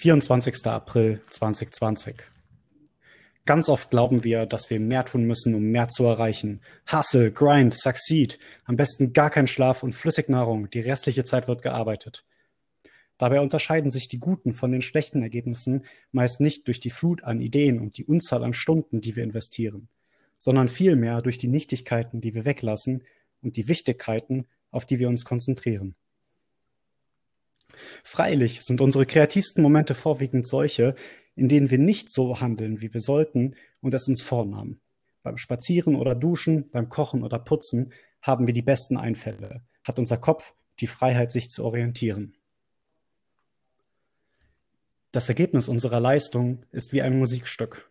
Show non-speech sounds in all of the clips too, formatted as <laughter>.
24. April 2020. Ganz oft glauben wir, dass wir mehr tun müssen, um mehr zu erreichen. Hustle, Grind, Succeed. Am besten gar kein Schlaf und Flüssignahrung. Die restliche Zeit wird gearbeitet. Dabei unterscheiden sich die guten von den schlechten Ergebnissen meist nicht durch die Flut an Ideen und die Unzahl an Stunden, die wir investieren, sondern vielmehr durch die Nichtigkeiten, die wir weglassen und die Wichtigkeiten, auf die wir uns konzentrieren. Freilich sind unsere kreativsten Momente vorwiegend solche, in denen wir nicht so handeln, wie wir sollten und es uns vornahmen. Beim Spazieren oder Duschen, beim Kochen oder Putzen haben wir die besten Einfälle, hat unser Kopf die Freiheit, sich zu orientieren. Das Ergebnis unserer Leistung ist wie ein Musikstück.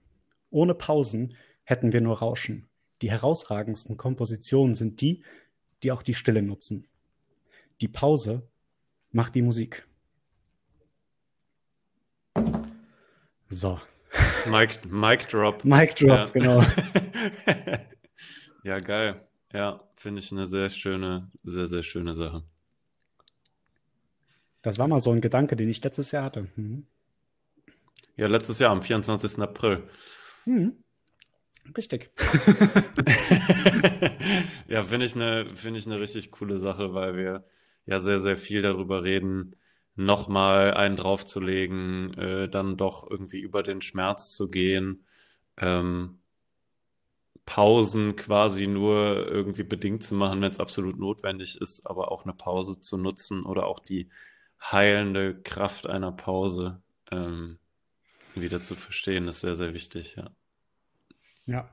Ohne Pausen hätten wir nur Rauschen. Die herausragendsten Kompositionen sind die, die auch die Stille nutzen. Die Pause macht die Musik. So. Mic, Mic Drop. Mic Drop, ja. genau. <laughs> ja, geil. Ja, finde ich eine sehr schöne, sehr, sehr schöne Sache. Das war mal so ein Gedanke, den ich letztes Jahr hatte. Mhm. Ja, letztes Jahr, am 24. April. Mhm. Richtig. <laughs> <laughs> ja, finde ich, eine, find ich eine richtig coole Sache, weil wir ja sehr, sehr viel darüber reden, nochmal einen draufzulegen, äh, dann doch irgendwie über den Schmerz zu gehen, ähm, Pausen quasi nur irgendwie bedingt zu machen, wenn es absolut notwendig ist, aber auch eine Pause zu nutzen oder auch die heilende Kraft einer Pause ähm, wieder zu verstehen, ist sehr, sehr wichtig, ja. Ja,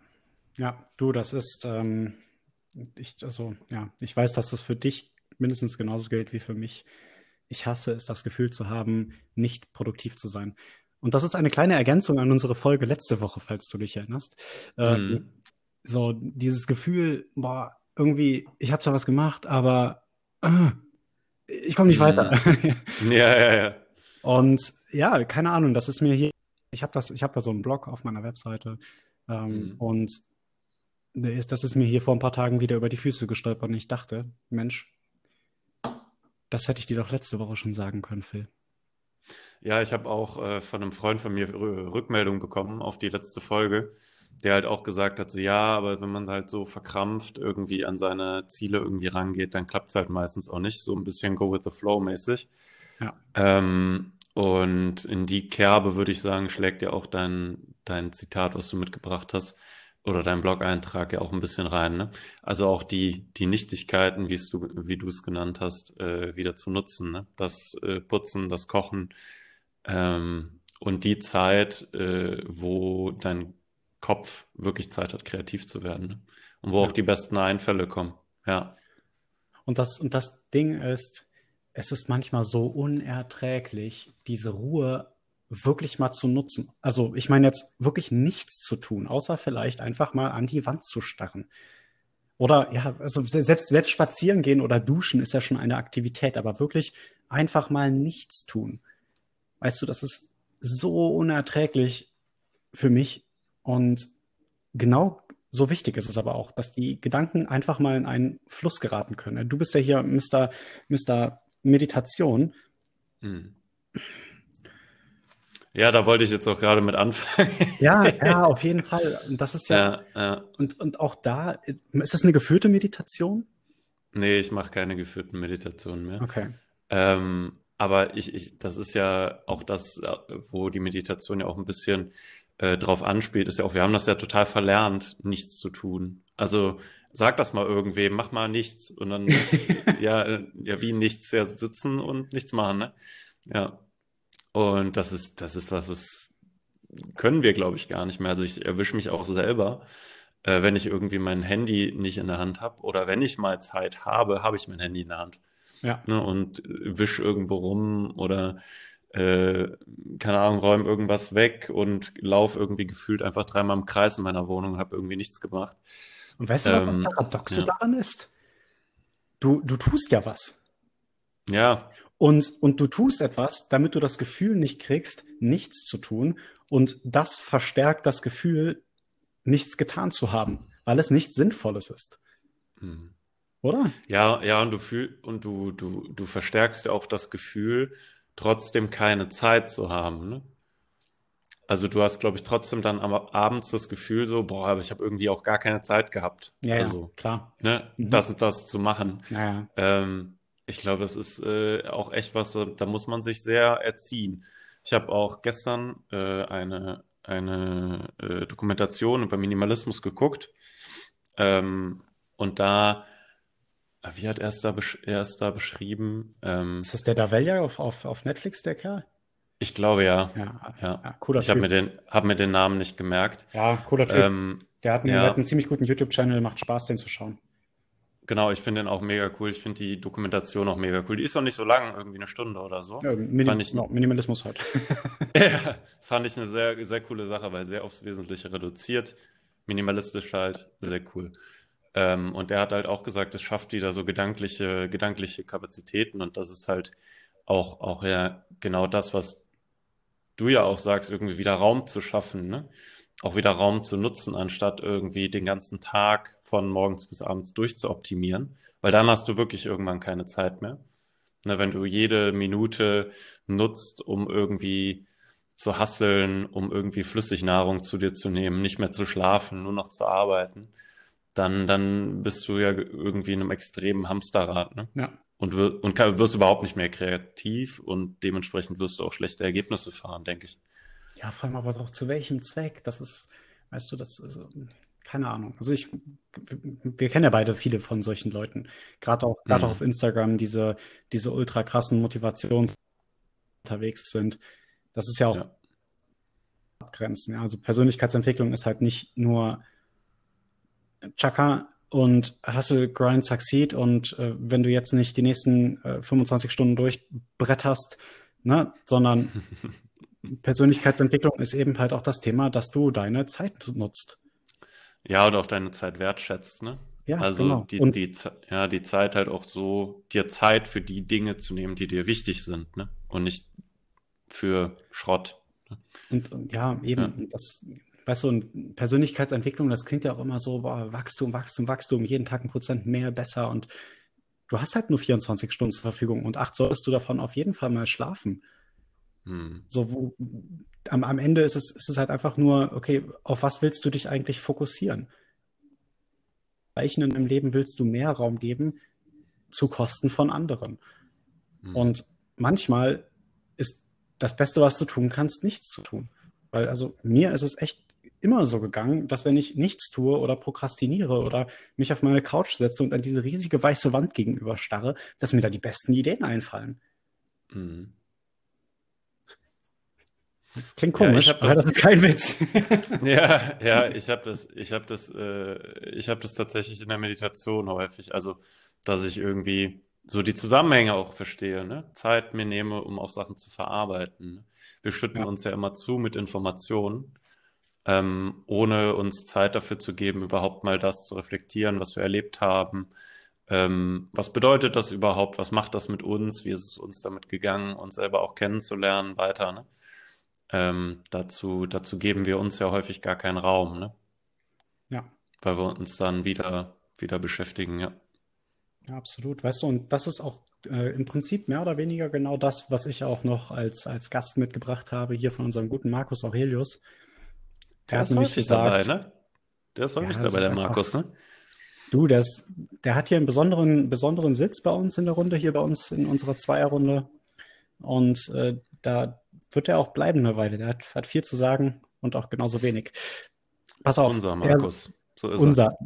ja, du, das ist, ähm, ich, also, ja, ich weiß, dass das für dich mindestens genauso gilt wie für mich ich hasse es, das Gefühl zu haben, nicht produktiv zu sein. Und das ist eine kleine Ergänzung an unsere Folge letzte Woche, falls du dich erinnerst. Ähm, mhm. so dieses Gefühl, boah, irgendwie, ich habe zwar was gemacht, aber äh, ich komme nicht mhm. weiter. <laughs> ja, ja, ja. Und ja, keine Ahnung, das ist mir hier, ich habe das, ich habe da so einen Blog auf meiner Webseite ähm, mhm. und das ist mir hier vor ein paar Tagen wieder über die Füße gestolpert und ich dachte, Mensch, das hätte ich dir doch letzte Woche schon sagen können, Phil. Ja, ich habe auch äh, von einem Freund von mir Rückmeldung bekommen auf die letzte Folge, der halt auch gesagt hat, so ja, aber wenn man halt so verkrampft irgendwie an seine Ziele irgendwie rangeht, dann klappt es halt meistens auch nicht, so ein bisschen go with the flow mäßig. Ja. Ähm, und in die Kerbe würde ich sagen, schlägt ja auch dein, dein Zitat, was du mitgebracht hast, oder dein Blog-Eintrag ja auch ein bisschen rein. Ne? Also auch die, die Nichtigkeiten, wie du, wie du es genannt hast, äh, wieder zu nutzen. Ne? Das äh, Putzen, das Kochen ähm, und die Zeit, äh, wo dein Kopf wirklich Zeit hat, kreativ zu werden. Ne? Und wo ja. auch die besten Einfälle kommen. Ja. Und das, und das Ding ist, es ist manchmal so unerträglich, diese Ruhe wirklich mal zu nutzen. Also ich meine jetzt wirklich nichts zu tun, außer vielleicht einfach mal an die Wand zu starren. Oder ja, also selbst, selbst spazieren gehen oder duschen ist ja schon eine Aktivität, aber wirklich einfach mal nichts tun. Weißt du, das ist so unerträglich für mich. Und genau so wichtig ist es aber auch, dass die Gedanken einfach mal in einen Fluss geraten können. Du bist ja hier Mr. Mr. Meditation. Hm. Ja, da wollte ich jetzt auch gerade mit anfangen. ja, <laughs> ja, auf jeden Fall. Und das ist ja, ja, ja. Und, und auch da, ist das eine geführte Meditation? Nee, ich mache keine geführten Meditationen mehr. Okay. Ähm, aber ich, ich, das ist ja auch das, wo die Meditation ja auch ein bisschen äh, drauf anspielt, ist ja auch, wir haben das ja total verlernt, nichts zu tun. Also sag das mal irgendwem, mach mal nichts. Und dann, <laughs> ja, ja, wie nichts, ja, sitzen und nichts machen, ne? Ja. Und das ist, das ist was, das können wir, glaube ich, gar nicht mehr. Also ich erwische mich auch selber, äh, wenn ich irgendwie mein Handy nicht in der Hand habe oder wenn ich mal Zeit habe, habe ich mein Handy in der Hand. Ja. Ne, und wisch irgendwo rum oder äh, keine Ahnung, räume irgendwas weg und laufe irgendwie gefühlt einfach dreimal im Kreis in meiner Wohnung und habe irgendwie nichts gemacht. Und weißt du, ähm, was das Paradoxe ja. daran ist? Du, du tust ja was. Ja. Und, und du tust etwas, damit du das Gefühl nicht kriegst, nichts zu tun. Und das verstärkt das Gefühl, nichts getan zu haben, weil es nichts Sinnvolles ist. Hm. Oder? Ja, ja, und du fühl, und du, du, du verstärkst ja auch das Gefühl, trotzdem keine Zeit zu haben. Ne? Also du hast, glaube ich, trotzdem dann am, abends das Gefühl so, boah, aber ich habe irgendwie auch gar keine Zeit gehabt. Ja, also, ja klar. Ne, Mhm. das und das zu machen. Naja. Ähm, ich glaube, das ist äh, auch echt was, da, da muss man sich sehr erziehen. Ich habe auch gestern äh, eine, eine äh, Dokumentation über Minimalismus geguckt. Ähm, und da, äh, wie hat er es da, besch er es da beschrieben? Ähm, Ist das der Davelia auf, auf, auf Netflix, der Kerl? ich glaube ja. Ja, Ja. ja cooler Ich habe mir den, hab mir den Namen nicht gemerkt. Ja, cooler Typ. Ähm, Der hat einen, ja. der hat einen ziemlich guten YouTube-Channel, macht Spaß, den zu schauen. Genau, ich finde den auch mega cool. Ich finde die Dokumentation auch mega cool. Die ist noch nicht so lang, irgendwie eine Stunde oder so. Ja, Minim Fand ich- genau, Minimalismus halt. <laughs> Ja, fand ich eine sehr, sehr coole Sache, weil sehr aufs Wesentliche reduziert, minimalistisch halt, sehr cool. Ähm, und er hat halt auch gesagt, es schafft wieder so gedankliche, gedankliche Kapazitäten und das ist halt auch, auch ja genau das, was du ja auch sagst, irgendwie wieder Raum zu schaffen, ne? Auch wieder Raum zu nutzen, anstatt irgendwie den ganzen Tag von morgens bis abends durchzuoptimieren, weil dann hast du wirklich irgendwann keine Zeit mehr. Ne, wenn du jede Minute nutzt, um irgendwie zu hasseln, um irgendwie Flüssignahrung zu dir zu nehmen, nicht mehr zu schlafen, nur noch zu arbeiten, dann, dann bist du ja irgendwie in einem extremen Hamsterrad, ne? Ja. Und, wir, und wirst überhaupt nicht mehr kreativ und dementsprechend wirst du auch schlechte Ergebnisse fahren, denke ich. Ja, vor allem aber doch zu welchem Zweck? Das ist, weißt du, das ist, keine Ahnung. Also ich, wir kennen ja beide viele von solchen Leuten. Gerade auch, gerade Mhm. auf Instagram, diese, diese ultra krassen Motivations unterwegs sind. Das ist ja auch Ja. abgrenzen. Ja. Also Persönlichkeitsentwicklung ist halt nicht nur Chaka und Hustle, Grind, Succeed und äh, wenn du jetzt nicht die nächsten äh, 25 Stunden durchbretterst, ne, sondern <laughs> Persönlichkeitsentwicklung ist eben halt auch das Thema, dass du deine Zeit nutzt. Ja, und auch deine Zeit wertschätzt, ne? Ja, Also genau. die, Und die, ja, die Zeit halt auch so, dir Zeit für die Dinge zu nehmen, die dir wichtig sind, ne? Und nicht für Schrott. Und, und ja, eben, Ja. das, weißt du, und Persönlichkeitsentwicklung, das klingt ja auch immer so, boah, Wachstum, Wachstum, Wachstum, jeden Tag ein Prozent mehr, besser. Und du hast halt nur 24 Stunden zur Verfügung und acht solltest du davon auf jeden Fall mal schlafen. Hm. So, wo, am, am Ende ist es, ist es halt einfach nur, okay, auf was willst du dich eigentlich fokussieren? Welchen in deinem Leben willst du mehr Raum geben zu Kosten von anderen? Hm. Und manchmal ist das Beste, was du tun kannst, nichts zu tun. Weil also mir ist es echt immer so gegangen, dass wenn ich nichts tue oder prokrastiniere oder mich auf meine Couch setze und an diese riesige weiße Wand gegenüber starre, dass mir da die besten Ideen einfallen. Hm. Das klingt Ja, komisch, aber das- das ist kein Witz. <laughs> Ja, ja, ich habe das, ich habe das, äh, ich habe das tatsächlich in der Meditation häufig. Also, dass ich irgendwie so die Zusammenhänge auch verstehe, ne? Zeit mir nehme, um auch Sachen zu verarbeiten. ne? Wir schütten Ja. uns ja immer zu mit Informationen, ähm, ohne uns Zeit dafür zu geben, überhaupt mal das zu reflektieren, was wir erlebt haben. Ähm, was bedeutet das überhaupt? Was macht das mit uns? Wie ist es uns damit gegangen, uns selber auch kennenzulernen weiter, ne? Ähm, dazu, dazu geben wir uns ja häufig gar keinen Raum, ne? Ja. Weil wir uns dann wieder, wieder beschäftigen, ja. Ja, absolut. Weißt du, und das ist auch äh, im Prinzip mehr oder weniger genau das, was ich auch noch als, als Gast mitgebracht habe, hier von unserem guten Markus Aurelius. Der Er hat ist nämlich häufig gesagt, dabei, ne? Der ist häufig Ja, dabei, der Markus, ne? du, der, ist, der hat hier einen besonderen, besonderen Sitz bei uns in der Runde, hier bei uns in unserer Zweierrunde. Und äh, da wird er auch bleiben eine Weile. Der hat, hat viel zu sagen und auch genauso wenig. Pass auf. Unser er- Markus. So ist unser.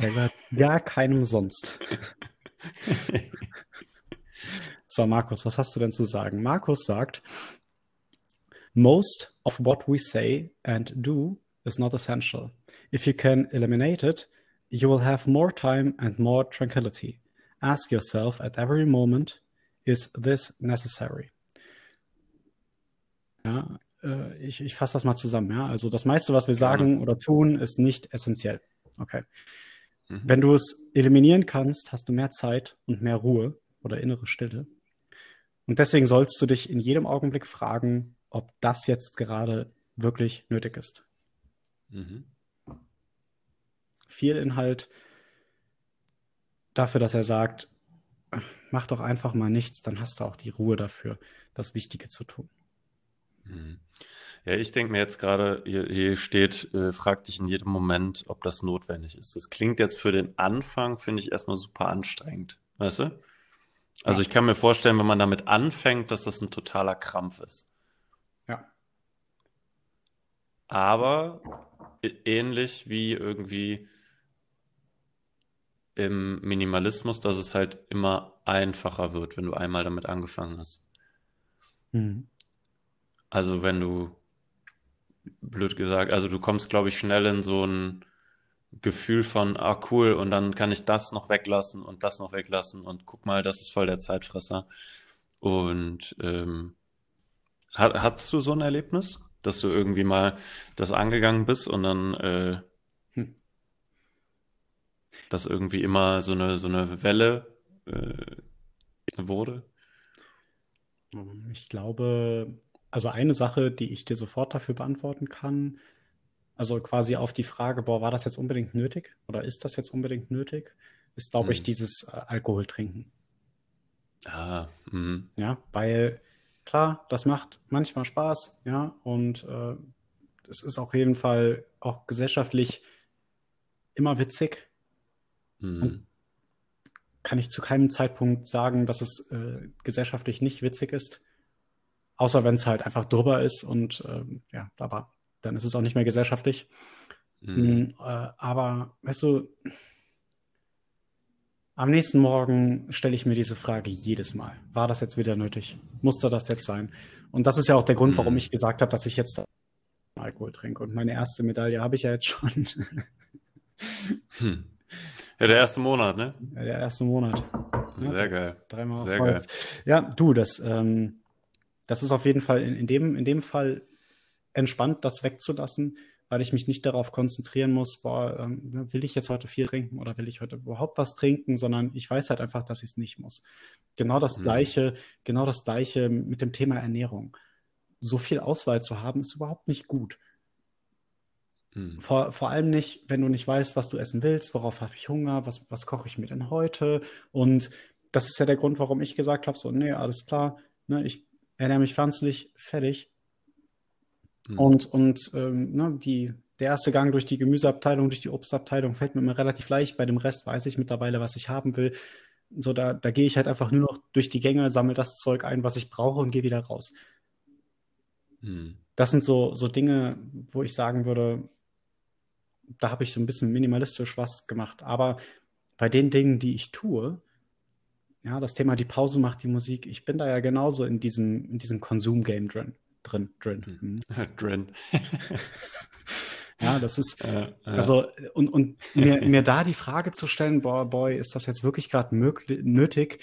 Der gehört gar keinem sonst. <laughs> So, Markus, was hast du denn zu sagen? Markus sagt, most of what we say and do is not essential. If you can eliminate it, you will have more time and more tranquility. Ask yourself at every moment, is this necessary? Ja, äh, ich, ich fasse das mal zusammen. Ja? Also das meiste, was wir sagen oder tun, ist nicht essentiell. Okay. Mhm. Wenn du es eliminieren kannst, hast du mehr Zeit und mehr Ruhe oder innere Stille. Und deswegen sollst du dich in jedem Augenblick fragen, ob das jetzt gerade wirklich nötig ist. Mhm. Viel Inhalt dafür, dass er sagt, mach doch einfach mal nichts, dann hast du auch die Ruhe dafür. das Wichtige zu tun. Mhm. Ja, ich denke mir jetzt gerade, hier, hier steht, äh, frag dich in jedem Moment, ob das notwendig ist. Das klingt jetzt für den Anfang, finde ich erstmal super anstrengend. Weißt du? Also Ja. ich kann mir vorstellen, wenn man damit anfängt, dass das ein totaler Krampf ist. Ja. Aber ähnlich wie irgendwie im Minimalismus, dass es halt immer einfacher wird, wenn du einmal damit angefangen hast. Mhm. Also wenn du, blöd gesagt, also du kommst, glaube ich, schnell in so ein Gefühl von, ah cool, und dann kann ich das noch weglassen und das noch weglassen und guck mal, das ist voll der Zeitfresser. Und ähm, hat, hattest du so ein Erlebnis, dass du irgendwie mal das angegangen bist und dann äh, Hm. das irgendwie immer so eine, so eine Welle äh, wurde? Ich glaube, also eine Sache, die ich dir sofort dafür beantworten kann, also quasi auf die Frage, boah, war das jetzt unbedingt nötig oder ist das jetzt unbedingt nötig, ist, glaube ich, Hm. dieses äh, Alkohol trinken. Ah, mhm. Ja, weil klar, das macht manchmal Spaß, ja, und äh, es ist auf jeden Fall auch gesellschaftlich immer witzig. Mhm. Kann ich zu keinem Zeitpunkt sagen, dass es äh, gesellschaftlich nicht witzig ist. Außer wenn es halt einfach drüber ist und ähm, ja, aber dann ist es auch nicht mehr gesellschaftlich. Mhm. Mm, äh, aber weißt du, am nächsten Morgen stelle ich mir diese Frage jedes Mal. War das jetzt wieder nötig? Musste das jetzt sein? Und das ist ja auch der Grund, warum Mhm. ich gesagt habe, dass ich jetzt Alkohol trinke. Und meine erste Medaille habe ich ja jetzt schon. Hm. Ja, der erste Monat, ne? der erste Monat. Ja, Sehr geil. Dreimal Sehr auf geil. Holz. Ja, du, das, ähm, das ist auf jeden Fall in, in, dem, in dem Fall entspannt, das wegzulassen, weil ich mich nicht darauf konzentrieren muss, boah, ähm, will ich jetzt heute viel trinken oder will ich heute überhaupt was trinken, sondern ich weiß halt einfach, dass ich es nicht muss. Genau das Mhm. gleiche, genau das gleiche mit dem Thema Ernährung. So viel Auswahl zu haben, ist überhaupt nicht gut. Hm. Vor, vor allem nicht, wenn du nicht weißt, was du essen willst, worauf habe ich Hunger, was, was koche ich mir denn heute. Und das ist ja der Grund, warum ich gesagt habe, so, nee, alles klar, ne, ich ernähre mich pflanzlich, fertig. Hm. Und, und ähm, ne, die, der erste Gang durch die Gemüseabteilung, durch die Obstabteilung fällt mir immer relativ leicht. Bei dem Rest weiß ich mittlerweile, was ich haben will. So, da, da gehe ich halt einfach nur noch durch die Gänge, sammle das Zeug ein, was ich brauche und gehe wieder raus. Hm. Das sind so, so Dinge, wo ich sagen würde, da habe ich so ein bisschen minimalistisch was gemacht. Aber bei den Dingen, die ich tue, ja, das Thema die Pause macht die Musik, ich bin da ja genauso in diesem, in diesem Konsum-Game drin. Drin, drin. Hm. Mhm. <laughs> Drin. <laughs> Ja, das ist, Äh, äh, also, und, und mir, mir da die Frage zu stellen, boah, boy, ist das jetzt wirklich gerade nötig,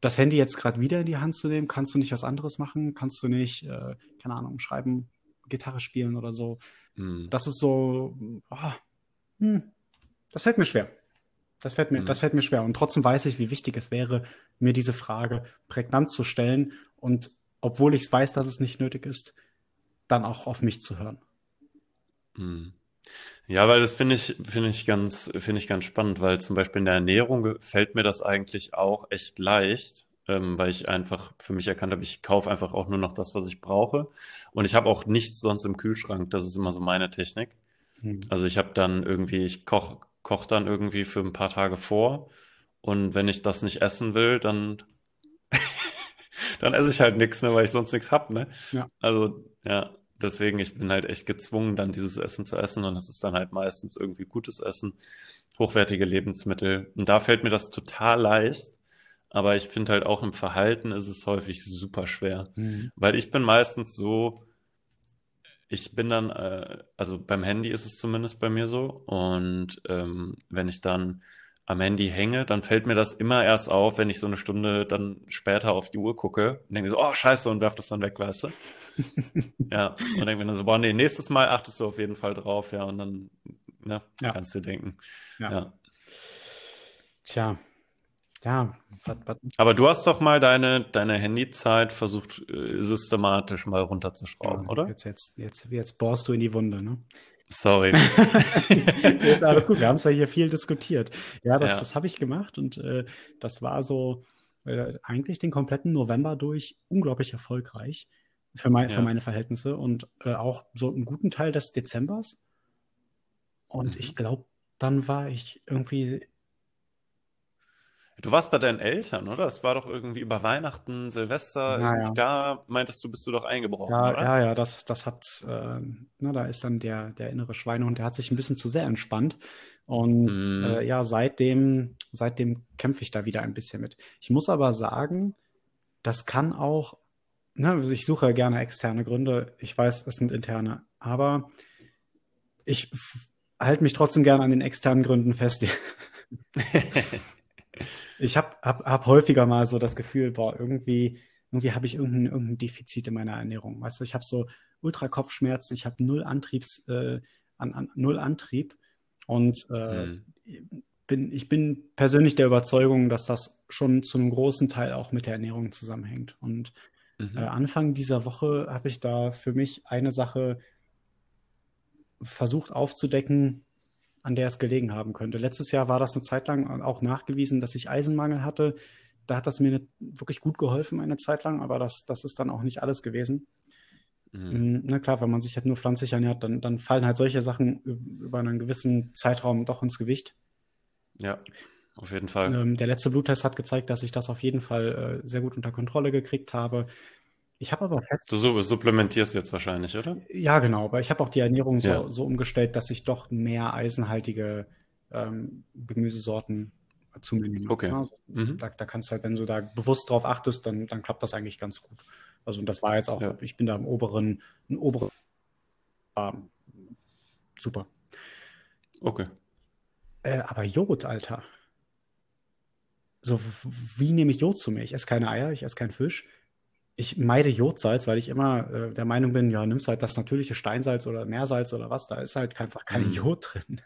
das Handy jetzt gerade wieder in die Hand zu nehmen? Kannst du nicht was anderes machen? Kannst du nicht, äh, keine Ahnung, schreiben, Gitarre spielen oder so? hm. Das ist so, ah, hm, das fällt mir schwer. Das fällt mir, Hm. das fällt mir schwer. Und trotzdem weiß ich, wie wichtig es wäre, mir diese Frage prägnant zu stellen und obwohl ich weiß, dass es nicht nötig ist, dann auch auf mich zu hören. Hm. Ja, weil das finde ich, finde ich ganz, finde ich ganz spannend, weil zum Beispiel in der Ernährung fällt mir das eigentlich auch echt leicht, ähm, weil ich einfach für mich erkannt habe, ich kaufe einfach auch nur noch das, was ich brauche. Und ich habe auch nichts sonst im Kühlschrank. Das ist immer so meine Technik. Hm. Also ich habe dann irgendwie, ich koch, koch dann irgendwie für ein paar Tage vor. Und wenn ich das nicht essen will, dann, <laughs> dann esse ich halt nichts, ne, weil ich sonst nichts hab, ne? Ja. Also, ja, deswegen, ich bin halt echt gezwungen, dann dieses Essen zu essen. Und das ist dann halt meistens irgendwie gutes Essen, hochwertige Lebensmittel. Und da fällt mir das total leicht. Aber ich finde halt auch im Verhalten ist es häufig super schwer. Hm. Weil ich bin meistens so, ich bin dann, äh, also beim Handy ist es zumindest bei mir so. Und ähm, wenn ich dann am Handy hänge, dann fällt mir das immer erst auf, wenn ich so eine Stunde dann später auf die Uhr gucke und denke so, oh scheiße, und werf das dann weg, weißt du? <laughs> Ja, und denke mir dann so, boah, nee, nächstes Mal achtest du auf jeden Fall drauf, ja, und dann, ne, Ja. kannst du denken. Ja. Ja. Tja, ja, was, was, Aber du hast doch mal deine, deine Handyzeit versucht, äh, systematisch mal runterzuschrauben, oder? Jetzt, jetzt, jetzt, jetzt bohrst du in die Wunde, ne? Sorry. <laughs> Jetzt alles gut, wir haben es ja hier viel diskutiert. Ja, das, Ja. das habe ich gemacht und äh, das war so, Äh, eigentlich den kompletten November durch unglaublich erfolgreich für, mein, ja. für meine Verhältnisse und äh, auch so einen guten Teil des Dezembers. Und mhm. ich glaube, dann war ich irgendwie Du warst bei deinen Eltern, oder? Es war doch irgendwie über Weihnachten, Silvester, naja. da meintest du, bist du doch eingebrochen, ja, oder? Ja, ja, das, das hat, äh, na, da ist dann der, der innere Schweinehund, der hat sich ein bisschen zu sehr entspannt. Und mm. äh, ja, seitdem, seitdem kämpfe ich da wieder ein bisschen mit. Ich muss aber sagen, das kann auch, ne, ich suche gerne externe Gründe. Ich weiß, es sind interne, aber ich halte mich trotzdem gerne an den externen Gründen fest. <laughs> <laughs> Ich habe hab, hab häufiger mal so das Gefühl, boah, irgendwie, irgendwie habe ich irgendein, irgendein Defizit in meiner Ernährung. Weißt du, ich habe so Ultrakopfschmerzen, ich habe null Antriebs, äh, an, an, null Antrieb und äh, hm. bin, ich bin persönlich der Überzeugung, dass das schon zu einem großen Teil auch mit der Ernährung zusammenhängt. Und mhm. äh, Anfang dieser Woche habe ich da für mich eine Sache versucht aufzudecken, an der es gelegen haben könnte. Letztes Jahr war das eine Zeit lang auch nachgewiesen, dass ich Eisenmangel hatte. Da hat das mir wirklich gut geholfen eine Zeit lang, aber das, das ist dann auch nicht alles gewesen. Mhm. Na klar, wenn man sich halt nur pflanzlich ernährt, dann, dann fallen halt solche Sachen über einen gewissen Zeitraum doch ins Gewicht. Ja, auf jeden Fall. Ähm, der letzte Bluttest hat gezeigt, dass ich das auf jeden Fall äh, sehr gut unter Kontrolle gekriegt habe. Ich habe aber fest. Du supplementierst jetzt wahrscheinlich, oder? Ja, genau. Aber ich habe auch die Ernährung so, ja. so, umgestellt, dass ich doch mehr eisenhaltige ähm, Gemüsesorten zu mir nehme. Okay. Ja, mhm. da, da, kannst du halt, wenn du da bewusst drauf achtest, dann, dann klappt das eigentlich ganz gut. Also, und das war jetzt auch, ja. ich bin da im oberen, im oberen. Ähm, super. Okay. Äh, aber Jod, Alter. So, wie nehme ich Jod zu mir? Ich esse keine Eier, ich esse keinen Fisch ich meide Jodsalz, weil ich immer äh, der Meinung bin, ja, nimmst halt das natürliche Steinsalz oder Meersalz oder was, da ist halt einfach kein mm. Jod drin.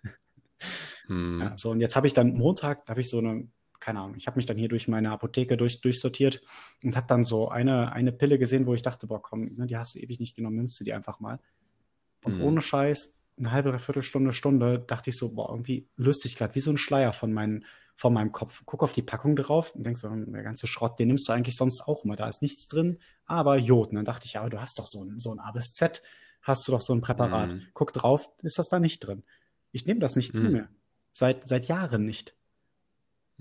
mm. <laughs> ja, so, und jetzt habe ich dann Montag, da habe ich so eine, keine Ahnung, ich habe mich dann hier durch meine Apotheke durch, durchsortiert und habe dann so eine, eine Pille gesehen, wo ich dachte, boah, komm, ne, die hast du ewig nicht genommen, nimmst du die einfach mal. Und mm. ohne Scheiß, eine halbe, Viertelstunde, Stunde, dachte ich so, boah, irgendwie löst sich gerade wie so ein Schleier von meinen vor meinem Kopf. Guck auf die Packung drauf und denkst so, der ganze Schrott, den nimmst du eigentlich sonst auch immer. Da ist nichts drin, aber Jod. Und dann dachte ich, ja, aber du hast doch so ein, so ein A bis Z, hast du doch so ein Präparat. Mm. Guck drauf, ist das da nicht drin. Ich nehme das nicht mm. zu mir. Seit, seit Jahren nicht.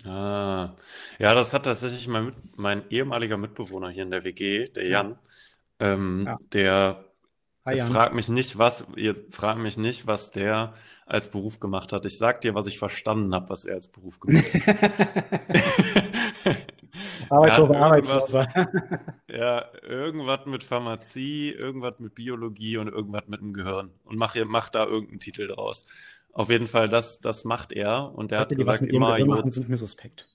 Ah, ja, das hat tatsächlich mein, mein ehemaliger Mitbewohner hier in der WG, der Jan, ja. ähm, ja. der Hi, jetzt frag mich nicht, was, jetzt frag mich nicht, was der als Beruf gemacht hat. Ich sag dir, was ich verstanden habe, was er als Beruf gemacht hat. <laughs> Arbeitsloser, Arbeitsloser. <laughs> ja, irgendwas mit Pharmazie, irgendwas mit Biologie und irgendwas mit dem Gehirn. Und mach, mach da irgendeinen Titel draus. Auf jeden Fall, das, das macht er. Und der Leute, hat gesagt, die was mit immer. Machen, sind mir suspekt.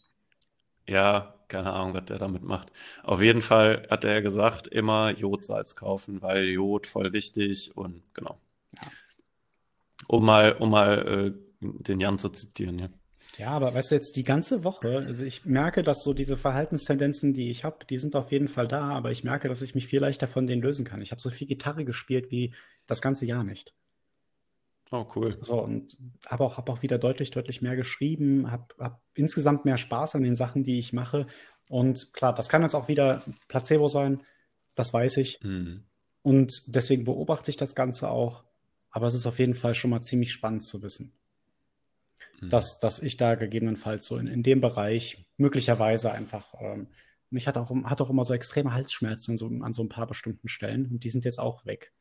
Ja, keine Ahnung, was der damit macht. Auf jeden Fall hat er gesagt, immer Jodsalz kaufen, weil Jod voll wichtig und genau. Ja. Um mal, um mal äh, den Jan zu zitieren, ja. Ja, aber weißt du, jetzt die ganze Woche, also ich merke, dass so diese Verhaltenstendenzen, die ich habe, die sind auf jeden Fall da, aber ich merke, dass ich mich viel leichter von denen lösen kann. Ich habe so viel Gitarre gespielt wie das ganze Jahr nicht. Oh, cool. So, und habe auch, hab auch wieder deutlich, deutlich mehr geschrieben, habe hab insgesamt mehr Spaß an den Sachen, die ich mache. Und klar, das kann jetzt auch wieder Placebo sein, das weiß ich. Mhm. Und deswegen beobachte ich das Ganze auch. Aber es ist auf jeden Fall schon mal ziemlich spannend zu wissen, mhm. dass, dass ich da gegebenenfalls so in, in dem Bereich möglicherweise einfach, ähm, mich hat auch, hat auch immer so extreme Halsschmerzen so, an so ein paar bestimmten Stellen und die sind jetzt auch weg.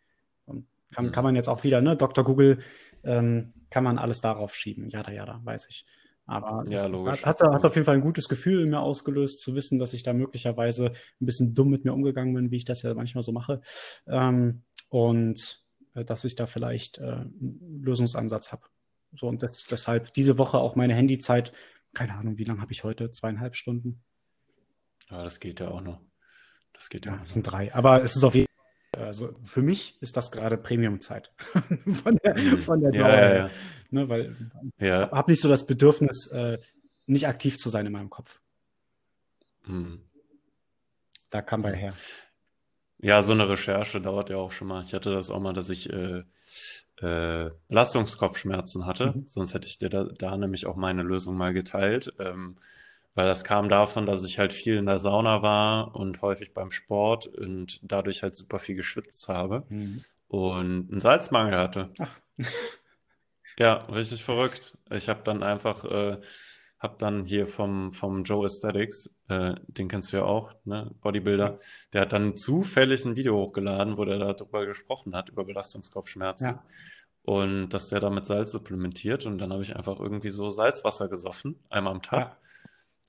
Und kann, mhm. kann man jetzt auch wieder, ne, Dr. Google, ähm, kann man alles darauf schieben. Ja, ja, da, weiß ich. Aber ja, hat, hat, hat, auf jeden Fall ein gutes Gefühl in mir ausgelöst, zu wissen, dass ich da möglicherweise ein bisschen dumm mit mir umgegangen bin, wie ich das ja manchmal so mache. Ähm, und äh, dass ich da vielleicht äh, einen Lösungsansatz habe. So und das, deshalb diese Woche auch meine Handyzeit, keine Ahnung, wie lange habe ich heute? Zweieinhalb Stunden. Ja, das geht ja auch noch. Das geht ja, ja Das sind drei. Aber es ist auf jeden Fall also für mich ist das gerade Premium-Zeit <laughs> von der, mhm. von der Dauer. Ja, ja, ne, weil ja. ich habe nicht so das Bedürfnis, äh, nicht aktiv zu sein in meinem Kopf. Mhm. Da kam bei her. Ja, so eine Recherche dauert ja auch schon mal. Ich hatte das auch mal, dass ich äh, äh, Belastungskopfschmerzen hatte. Mhm. Sonst hätte ich dir da, da, nämlich auch meine Lösung mal geteilt. Ähm, weil das kam davon, dass ich halt viel in der Sauna war und häufig beim Sport und dadurch halt super viel geschwitzt habe Mhm. und einen Salzmangel hatte. Ach, <laughs> Ja, richtig verrückt. Ich habe dann einfach, äh, habe dann hier vom, vom Joe Aesthetics, äh, den kennst du ja auch, ne, Bodybuilder, der hat dann zufällig ein Video hochgeladen, wo der darüber gesprochen hat, über Belastungskopfschmerzen. ja. Und dass der damit Salz supplementiert. Und dann habe ich einfach irgendwie so Salzwasser gesoffen, einmal am Tag. Ja.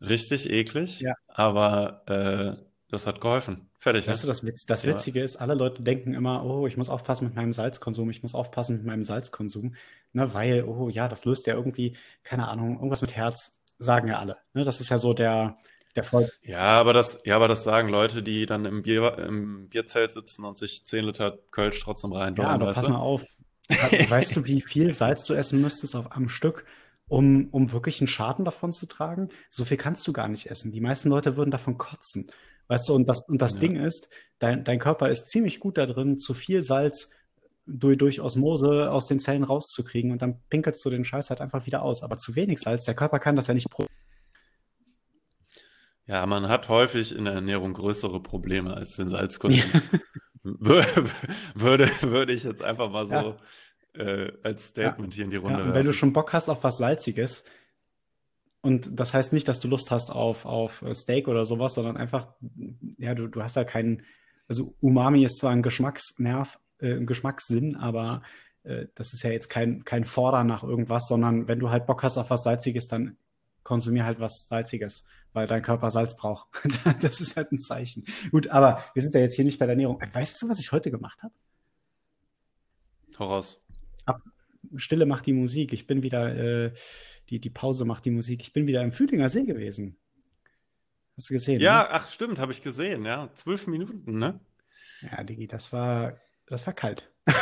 Richtig eklig, Ja. aber äh, das hat geholfen. Fertig, Weißt du, ne? das, Witz, das Ja. Witzige ist, alle Leute denken immer, oh, ich muss aufpassen mit meinem Salzkonsum, ich muss aufpassen mit meinem Salzkonsum, ne, weil, oh ja, das löst ja irgendwie, keine Ahnung, irgendwas mit Herz, sagen ja alle. Ne, das ist ja so der, der Voll. Ja, aber das, ja, aber das sagen Leute, die dann im Bier, im Bierzelt sitzen und sich 10 Liter Kölsch trotzdem Ja, reindonnern, aber weißt pass du? mal auf. Weißt du, wie viel Salz du essen müsstest auf, am Stück, um, um wirklich einen Schaden davon zu tragen? So viel kannst du gar nicht essen. Die meisten Leute würden davon kotzen. Weißt du, und das, und das Ja. Ding ist, dein, dein Körper ist ziemlich gut da drin, zu viel Salz durch, durch Osmose aus den Zellen rauszukriegen und dann pinkelst du den Scheiß halt einfach wieder aus. Aber zu wenig Salz, der Körper kann das ja nicht. pro- Ja, man hat häufig in der Ernährung größere Probleme als den Salzkonsum. <laughs> Wür- Würde, würde ich jetzt einfach mal so äh, als Statement hier in die Ja, Runde und wenn du schon Bock hast auf was Salziges, und das heißt nicht, dass du Lust hast auf, auf Steak oder sowas, sondern einfach, ja, du, du hast ja keinen, also Umami ist zwar ein Geschmacksnerv, äh, ein Geschmackssinn, aber äh, das ist ja jetzt kein, kein Fordern nach irgendwas, sondern wenn du halt Bock hast auf was Salziges, dann konsumier halt was Salziges, weil dein Körper Salz braucht. <laughs> Das ist halt ein Zeichen. Gut, aber wir sind ja jetzt hier nicht bei der Ernährung. Weißt du, was ich heute gemacht habe? Hau raus. Stille macht die Musik. Ich bin wieder, äh, die, die Pause macht die Musik. Ich bin wieder im Fühlinger See gewesen. Hast du gesehen? Ja, Ne? ach stimmt, habe ich gesehen, ja. Zwölf Minuten, ne? Ja, Digi, das war, das war kalt. <laughs>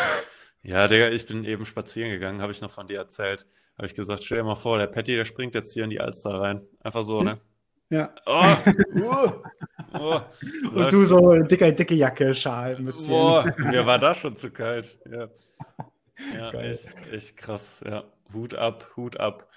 Ja, Digga, ich bin eben spazieren gegangen, habe ich noch von dir erzählt. Habe ich gesagt, stell dir mal vor, der Patty, der springt jetzt hier in die Alster rein. Einfach so, ne? Ja. Oh, uh, oh, <laughs> Und du so dicke, dicke Jacke, Schal, Mützchen. Boah, mir war da schon zu kalt. Ja, ja <laughs> Geil. echt, echt krass. Ja, Hut ab, Hut ab.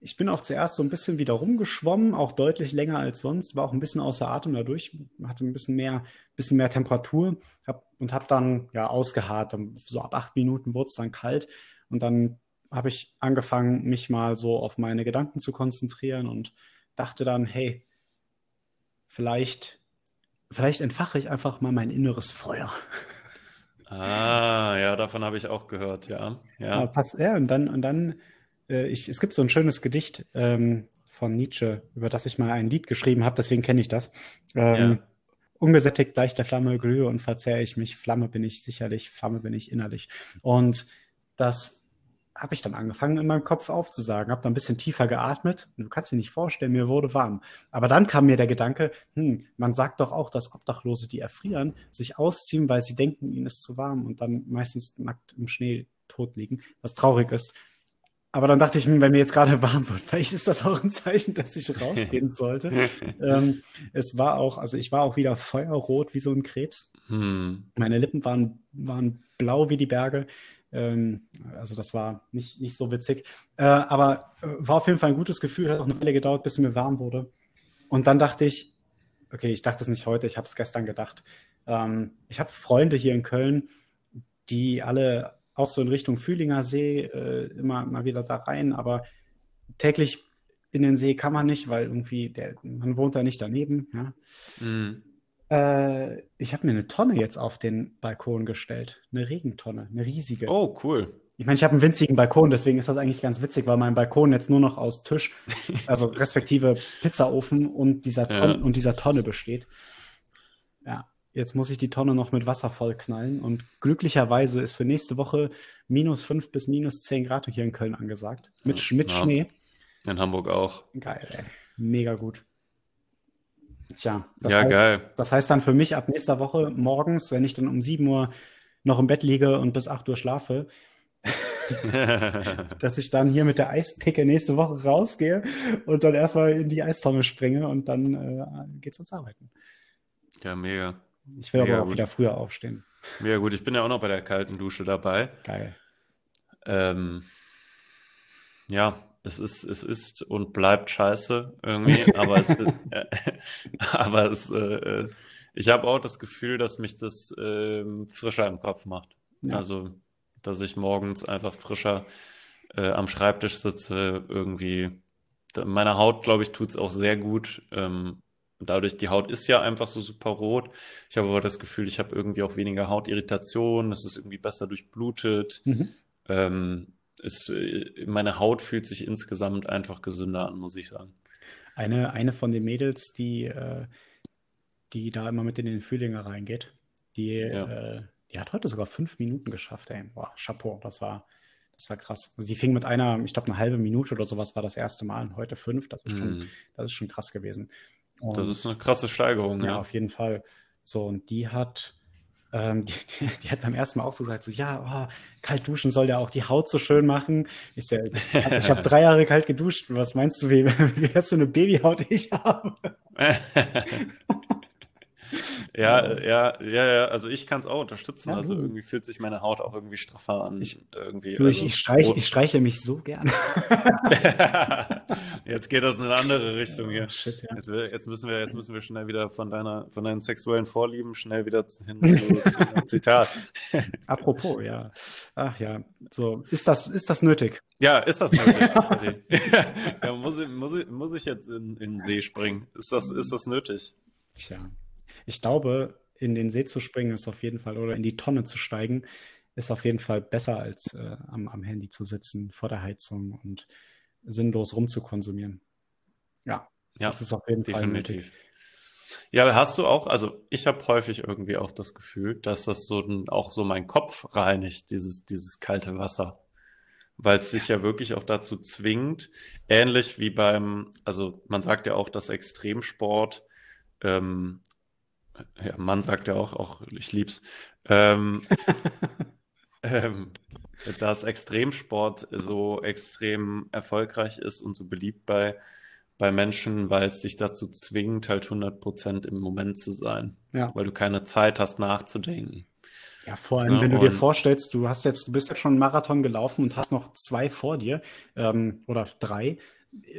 Ich bin auch zuerst so ein bisschen wieder rumgeschwommen, auch deutlich länger als sonst, war auch ein bisschen außer Atem dadurch, hatte ein bisschen mehr, bisschen mehr Temperatur hab, und habe dann ja ausgeharrt. So ab acht Minuten wurde es dann kalt und dann habe ich angefangen, mich mal so auf meine Gedanken zu konzentrieren und dachte dann, hey, vielleicht, vielleicht entfache ich einfach mal mein inneres Feuer. <laughs> Ah, ja, davon habe ich auch gehört, ja. Ja, Ja, pass, ja, und dann, und dann, äh, ich, es gibt so ein schönes Gedicht ähm, von Nietzsche, über das ich mal ein Lied geschrieben habe, deswegen kenne ich das. Ähm, Ja. Ungesättigt gleich der Flamme glühe und verzehre ich mich. Flamme bin ich sicherlich, Flamme bin ich innerlich. Und das habe ich dann angefangen in meinem Kopf aufzusagen, habe dann ein bisschen tiefer geatmet. Du kannst dir nicht vorstellen, mir wurde warm. Aber dann kam mir der Gedanke, hm, man sagt doch auch, dass Obdachlose, die erfrieren, sich ausziehen, weil sie denken, ihnen ist zu warm und dann meistens nackt im Schnee tot liegen, was traurig ist. Aber dann dachte ich, hm, wenn mir jetzt gerade <laughs> warm wird, vielleicht ist das auch ein Zeichen, dass ich rausgehen <laughs> sollte. ähm, es war auch, also ich war auch wieder feuerrot wie so ein Krebs. Hm. Meine Lippen waren, waren blau wie die Berge. Ähm, also das war nicht, nicht so witzig. Äh, aber äh, war auf jeden Fall ein gutes Gefühl. Hat auch eine Weile gedauert, bis es mir warm wurde. Und dann dachte ich, okay, ich dachte es nicht heute, ich habe es gestern gedacht. Ähm, ich habe Freunde hier in Köln, die alle auch so in Richtung Fühlinger See äh, immer mal wieder da rein, aber täglich in den See kann man nicht, weil irgendwie der, man wohnt da nicht daneben. Ja. Hm. Äh, ich habe mir eine Tonne jetzt auf den Balkon gestellt. Eine Regentonne, eine riesige. Oh, cool. Ich meine, ich habe einen winzigen Balkon, deswegen ist das eigentlich ganz witzig, weil mein Balkon jetzt nur noch aus Tisch, <laughs> also respektive Pizzaofen und dieser, Ja. Tonne, und dieser Tonne besteht. Ja, jetzt muss ich die Tonne noch mit Wasser vollknallen und glücklicherweise ist für nächste Woche minus 5 bis minus 10 Grad hier in Köln angesagt. Mit, Sch- mit Ja. Schnee. In Hamburg auch. Geil, ey. Mega gut. Tja, das Ja, heißt, geil. das heißt dann für mich ab nächster Woche morgens, wenn ich dann um 7 Uhr noch im Bett liege und bis 8 Uhr schlafe, <laughs> dass ich dann hier mit der Eispicke nächste Woche rausgehe und dann erstmal in die Eistonne springe und dann äh, geht's ans Arbeiten. Ja, mega. Ich will Mega aber auch gut. wieder früher aufstehen. Mega gut. Ich bin ja auch noch bei der kalten Dusche dabei. Geil. Ähm, ja, es ist, es ist und bleibt scheiße irgendwie, <laughs> aber es, äh, <laughs> aber es, äh, äh, ich habe auch das Gefühl, dass mich das äh, frischer im Kopf macht. Ja. Also, dass ich morgens einfach frischer äh, am Schreibtisch sitze, irgendwie. Meiner Haut, glaube ich, tut es auch sehr gut. Ähm, dadurch, die Haut ist ja einfach so super rot. Ich habe aber das Gefühl, ich habe irgendwie auch weniger Hautirritation, es ist irgendwie besser durchblutet. Mhm. Ähm, es, äh, meine Haut fühlt sich insgesamt einfach gesünder an, muss ich sagen. Eine, eine von den Mädels, die, äh, die da immer mit in den Fühlinger reingeht, die, ja. äh, die hat heute sogar fünf Minuten geschafft, ey. Boah, Chapeau, das war, das war krass. Also sie fing mit einer, ich glaube, eine halbe Minute oder sowas war das erste Mal und heute fünf. Das ist schon, mm. das ist schon krass gewesen. Und, das ist eine krasse Steigerung, ja. Ja, auf jeden Fall. So, und die hat, ähm, <laughs> die, die, hat beim ersten Mal auch so gesagt, so, ja, oh, kalt duschen soll ja auch die Haut so schön machen. Ich, so, <laughs> ich habe hab drei Jahre kalt geduscht. Was meinst du, wie, <laughs> wie hast du eine Babyhaut ich habe? Ja, ja, ja, ja, also ich kann es auch unterstützen. Ja, also irgendwie fühlt sich meine Haut auch irgendwie straffer an. Ich, irgendwie, du, also, ich, streich, ich streiche mich so gern. <laughs> jetzt geht das in eine andere Richtung hier. Oh, shit, ja. jetzt, jetzt, müssen wir, jetzt müssen wir schnell wieder von deiner, von deinen sexuellen Vorlieben schnell wieder hin zu, zu <laughs> Zitat. Apropos, ja. Ach ja, so, ist das, ist das nötig? Ja, ist das nötig? <laughs> ja, muss, ich, muss, ich, muss ich jetzt in, in den See springen? Ist das, ist das nötig? Tja. Ich glaube, in den See zu springen ist auf jeden Fall oder in die Tonne zu steigen, ist auf jeden Fall besser als äh, am, am Handy zu sitzen vor der Heizung und sinnlos rumzukonsumieren. Ja, ja das ist auf jeden definitiv. Fall nötig. Ja, hast du auch, also ich habe häufig irgendwie auch das Gefühl, dass das so auch so mein Kopf reinigt, dieses, dieses kalte Wasser. Weil es sich ja wirklich auch dazu zwingt, ähnlich wie beim, also man sagt ja auch, dass Extremsport ähm, ja, Mann sagt ja auch, auch ich lieb's, ähm, <laughs> ähm, dass Extremsport so extrem erfolgreich ist und so beliebt bei, bei Menschen, weil es dich dazu zwingt, halt 100% im Moment zu sein. Ja. Weil du keine Zeit hast, nachzudenken. Ja, vor allem, ja, wenn du dir vorstellst, du hast jetzt, du bist jetzt schon einen Marathon gelaufen und hast noch zwei vor dir ähm, oder drei.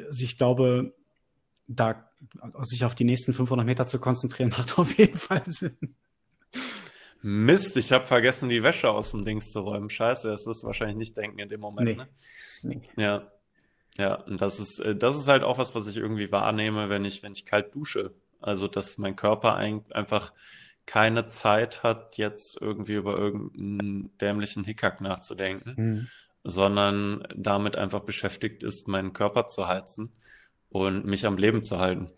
Also ich glaube, da sich auf die nächsten 500 Meter zu konzentrieren, <laughs> macht auf jeden Fall Sinn. Mist, ich habe vergessen, die Wäsche aus dem Dings zu räumen. Scheiße, das wirst du wahrscheinlich nicht denken in dem Moment. Nee. Ne? Nee. Ja. Ja, und das ist, äh, das ist halt auch was, was ich irgendwie wahrnehme, wenn ich, wenn ich kalt dusche. Also, dass mein Körper ein, einfach keine Zeit hat, jetzt irgendwie über irgendeinen dämlichen Hickhack nachzudenken, mhm. sondern damit einfach beschäftigt ist, meinen Körper zu heizen und mich am Leben zu halten.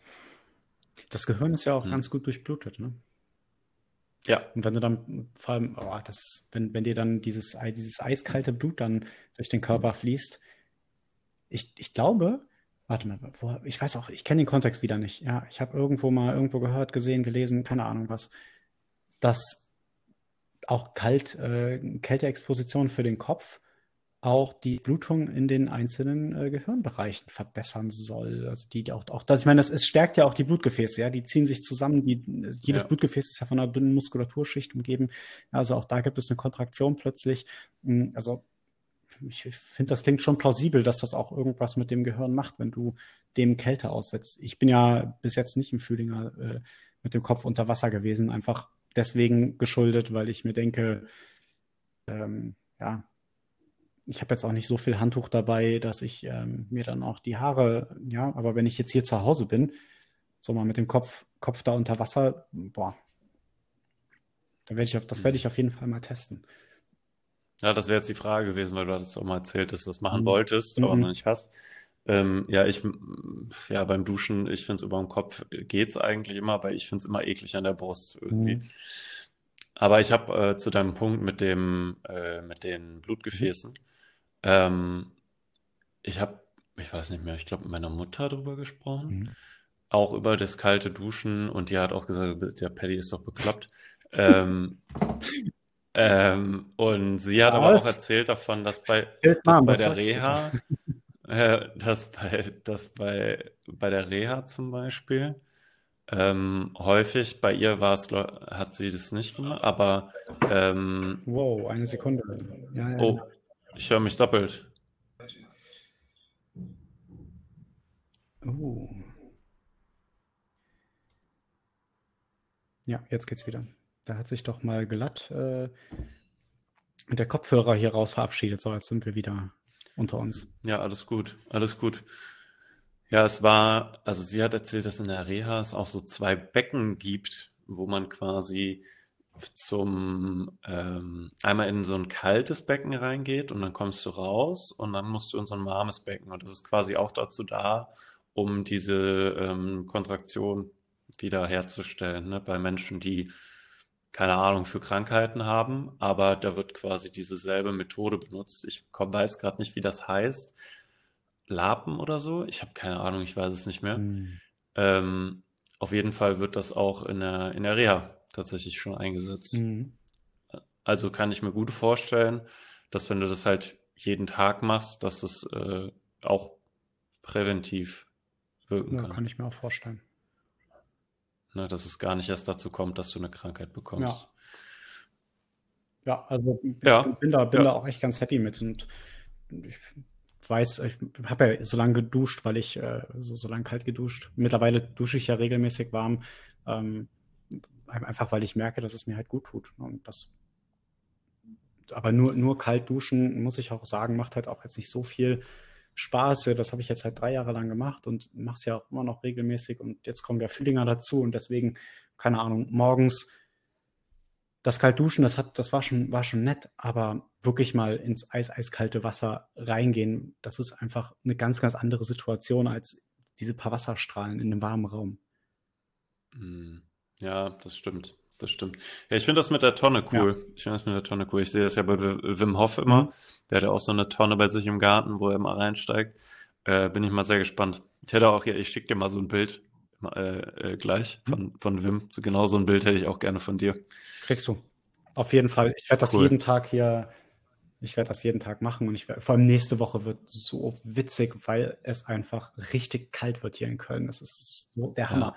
Das Gehirn ist ja auch hm. ganz gut durchblutet, ne? Ja. Und wenn du dann vor allem, oh, das, wenn, wenn dir dann dieses, dieses eiskalte Blut dann durch den Körper fließt, ich, ich glaube, warte mal, wo, ich weiß auch, ich kenne den Kontext wieder nicht. Ja, ich habe irgendwo mal irgendwo gehört, gesehen, gelesen, keine Ahnung was, dass auch kalt, äh, Kälteexposition für den Kopf auch die Blutung in den einzelnen äh, Gehirnbereichen verbessern soll. Also die auch, auch das, ich meine, das, es stärkt ja auch die Blutgefäße, ja, die ziehen sich zusammen, die, jedes ja. Blutgefäß ist ja von einer dünnen Muskulaturschicht umgeben. Also auch da gibt es eine Kontraktion plötzlich. Hm, also ich finde, das klingt schon plausibel, dass das auch irgendwas mit dem Gehirn macht, wenn du dem Kälte aussetzt. Ich bin ja bis jetzt nicht im Fühlinger äh, mit dem Kopf unter Wasser gewesen, einfach deswegen geschuldet, weil ich mir denke, ähm, ja, ich habe jetzt auch nicht so viel Handtuch dabei, dass ich ähm, mir dann auch die Haare, ja, aber wenn ich jetzt hier zu Hause bin, so mal mit dem Kopf, Kopf da unter Wasser, boah, da werde ich auf, das werde ich auf jeden Fall mal testen. Ja, das wäre jetzt die Frage gewesen, weil du hattest auch mal erzählt, dass du das machen mhm. wolltest, aber mhm. noch nicht hast. Ähm, ja, ich, ja, beim Duschen, ich finde es über dem Kopf geht's eigentlich immer, aber ich finde es immer eklig an der Brust irgendwie. Mhm. Aber ich habe äh, zu deinem Punkt mit dem, äh, mit den Blutgefäßen, ähm, ich habe, ich weiß nicht mehr, ich glaube mit meiner Mutter darüber gesprochen. Mhm. Auch über das kalte Duschen und die hat auch gesagt, der Paddy ist doch bekloppt. ähm, <laughs> ähm, und sie hat Was? aber auch erzählt davon, dass bei, dass bei der Reha, <laughs> äh, dass bei, dass bei, bei der Reha zum Beispiel, ähm, häufig, bei ihr war es, hat sie das nicht gemacht, aber ähm, Wow, eine Sekunde. Ja, ja. Oh, ich höre mich doppelt. Uh. Ja, jetzt geht's wieder. Da hat sich doch mal glatt äh, der Kopfhörer hier raus verabschiedet. So, jetzt sind wir wieder unter uns. Ja, alles gut, alles gut. Ja, es war, also sie hat erzählt, dass in der Reha es auch so zwei Becken gibt, wo man quasi zum ähm, einmal in so ein kaltes Becken reingeht und dann kommst du raus und dann musst du in so ein warmes Becken. Und das ist quasi auch dazu da, um diese ähm, Kontraktion wieder herzustellen, ne? bei Menschen, die keine Ahnung für Krankheiten haben, aber da wird quasi dieselbe Methode benutzt. Ich komm, weiß gerade nicht, wie das heißt. Lapen oder so? Ich habe keine Ahnung, ich weiß es nicht mehr. Hm. Ähm, auf jeden Fall wird das auch in der, in der Reha tatsächlich schon eingesetzt. Mhm. Also kann ich mir gut vorstellen, dass wenn du das halt jeden Tag machst, dass das äh, auch präventiv wirken Ja, kann. kann ich mir auch vorstellen. Ne, dass es gar nicht erst dazu kommt, dass du eine Krankheit bekommst. Ja, also ich Ja, bin da, bin ja. da auch echt ganz happy mit und ich weiß, ich habe ja so lange geduscht, weil ich äh, so, so lange kalt geduscht. Mittlerweile dusche ich ja regelmäßig warm, ähm, einfach weil ich merke, dass es mir halt gut tut. Und das, aber nur, nur kalt duschen, muss ich auch sagen, macht halt auch jetzt nicht so viel Spaß. Das habe ich jetzt halt drei Jahre lang gemacht und mache es ja auch immer noch regelmäßig. Und jetzt kommen ja Frühlinger dazu und deswegen, keine Ahnung, morgens das kalt duschen, das hat, das war schon, war schon nett, aber wirklich mal ins eis, eiskalte Wasser reingehen, das ist einfach eine ganz, ganz andere Situation als diese paar Wasserstrahlen in einem warmen Raum. Mm, Ja, das stimmt. Das stimmt. Ja, ich finde das mit der Tonne cool. Ich finde das mit der Tonne cool. Ich sehe das ja bei Wi- Wim Hof immer. Der hat ja auch so eine Tonne bei sich im Garten, wo er immer reinsteigt. Äh, bin ich mal sehr gespannt. Ich hätte auch, ich schicke dir mal so ein Bild äh, äh, gleich von, von Wim. So genau so ein Bild hätte ich auch gerne von dir. Kriegst du. Auf jeden Fall. Ich werde das Cool. jeden Tag hier, ich werde das jeden Tag machen und ich werde, vor allem nächste Woche wird so witzig, weil es einfach richtig kalt wird hier in Köln. Das ist so der Ja.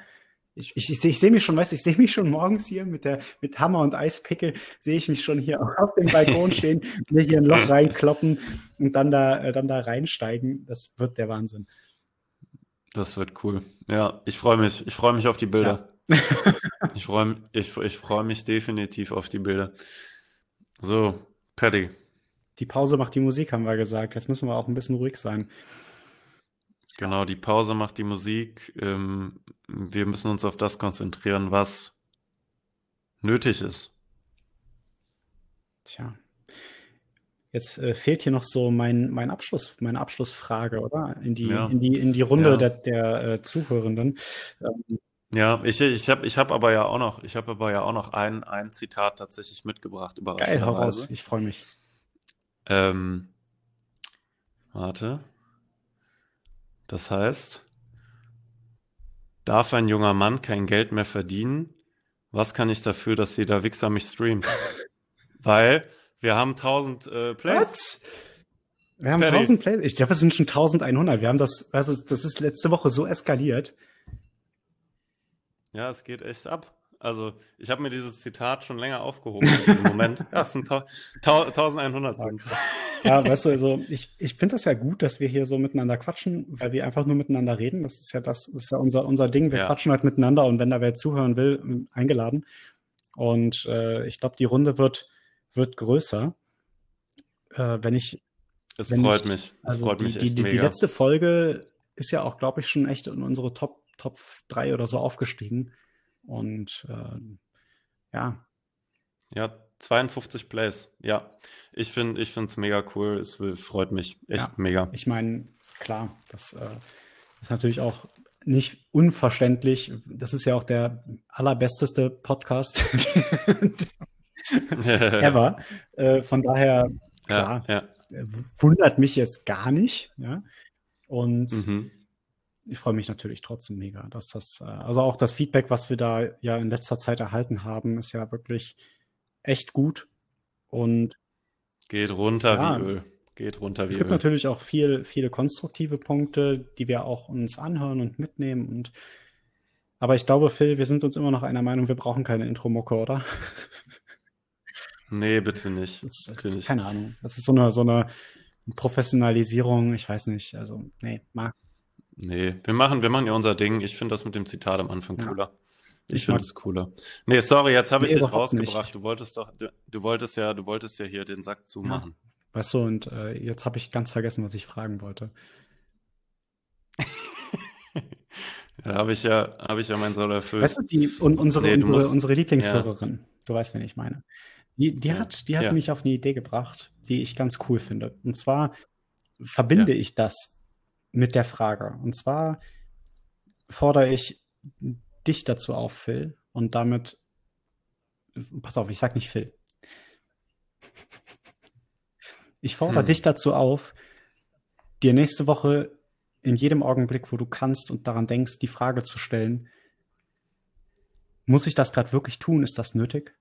Ich, ich, ich sehe seh mich schon, weißt du, ich sehe mich schon morgens hier mit der, mit Hammer und Eispickel, sehe ich mich schon hier <laughs> auf dem Balkon stehen, mir hier ein Loch reinkloppen und dann da, äh, dann da reinsteigen. Das wird der Wahnsinn. Das wird cool. Ja, ich freue mich. Ich freue mich auf die Bilder. Ich freue ich, ich freu mich definitiv auf die Bilder. So, Paddy. Die Pause macht die Musik, haben wir gesagt. Jetzt müssen wir auch ein bisschen ruhig sein. Genau, die Pause macht die Musik. Ähm, wir müssen uns auf das konzentrieren, was nötig ist. Tja. Jetzt äh, fehlt hier noch so mein, mein Abschluss, meine Abschlussfrage, oder? In die, Ja. in die, in die Runde Ja. der, der äh, Zuhörenden. Ähm, Ja, ich, ich habe ich hab aber ja auch noch, ich habe aber ja auch noch ein, ein Zitat tatsächlich mitgebracht, geil, hau raus. überraschenderweise. Ich freue mich. Ähm, warte. Das heißt, darf ein junger Mann kein Geld mehr verdienen? Was kann ich dafür, dass jeder Wichser mich streamt? <laughs> Weil wir haben 1000 äh, Plays. Was? Wir haben Fertig. 1000 Plays. Ich glaube, es sind schon 1100. Wir haben das, das ist, das ist letzte Woche so eskaliert. Ja, es geht echt ab. Also, ich habe mir dieses Zitat schon länger aufgehoben in diesem Moment. <laughs> Ja, es sind tau- tau- 1100 sind Ja, weißt du, also ich, ich finde das ja gut, dass wir hier so miteinander quatschen, weil wir einfach nur miteinander reden. Das ist ja das, das ist ja unser, unser Ding. Wir Ja. quatschen halt miteinander und wenn da wer zuhören will, eingeladen. Und äh, ich glaube, die Runde wird, wird größer. Äh, wenn ich, Es Wenn freut ich- mich. Es also freut die, mich die, echt die, die mega. letzte Folge ist ja auch, glaube ich, schon echt in unsere Top, Top 3 oder so aufgestiegen. Und äh, ja, Ja, 52 Plays. Ja, ich finde ich finde es mega cool. Es freut mich echt Ja. mega. Ich meine, klar, das äh, ist natürlich auch nicht unverständlich. Das ist ja auch der allerbesteste Podcast <laughs> ever. Äh, von daher, klar, Ja, ja. wundert mich jetzt gar nicht. Ja? Und Mhm. Ich freue mich natürlich trotzdem mega, dass das, äh, also auch das Feedback, was wir da ja in letzter Zeit erhalten haben, ist ja wirklich echt gut. Und Geht runter Ja. wie Öl. Geht runter wie Es gibt Öl. natürlich auch viel, viele konstruktive Punkte, die wir auch uns anhören und mitnehmen. Und aber ich glaube, Phil, wir sind uns immer noch einer Meinung, wir brauchen keine Intro-Mucke, oder? Nee, bitte nicht. Ist, Bitte nicht. keine Ahnung. Das ist so eine, so eine Professionalisierung, ich weiß nicht. Also, nee, mag. Nee, wir machen, wir machen ja unser Ding. Ich finde das mit dem Zitat am Anfang Ja. cooler. Ich, Ich finde es cooler. Nee, sorry, jetzt habe ich Nee, dich überhaupt nicht. rausgebracht. Du wolltest doch, du, du wolltest ja, du wolltest ja hier den Sack zumachen. Weißt du, und äh, jetzt habe ich ganz vergessen, was ich fragen wollte. <laughs> Da habe ich ja, habe ich ja mein Soll erfüllt. Weißt du, die, und unsere, Nee, du unsere, musst- unsere Lieblingshörerin, du weißt, wen ich meine, die, die Ja. hat, die hat Ja. mich auf eine Idee gebracht, die ich ganz cool finde. Und zwar verbinde Ja. ich das mit der Frage. Und zwar fordere ich dich dazu auf, Phil, und damit, pass auf, ich sag nicht Phil. Ich fordere Hm. dich dazu auf, dir nächste Woche in jedem Augenblick, wo du kannst und daran denkst, die Frage zu stellen, muss ich das gerade wirklich tun? Ist das nötig?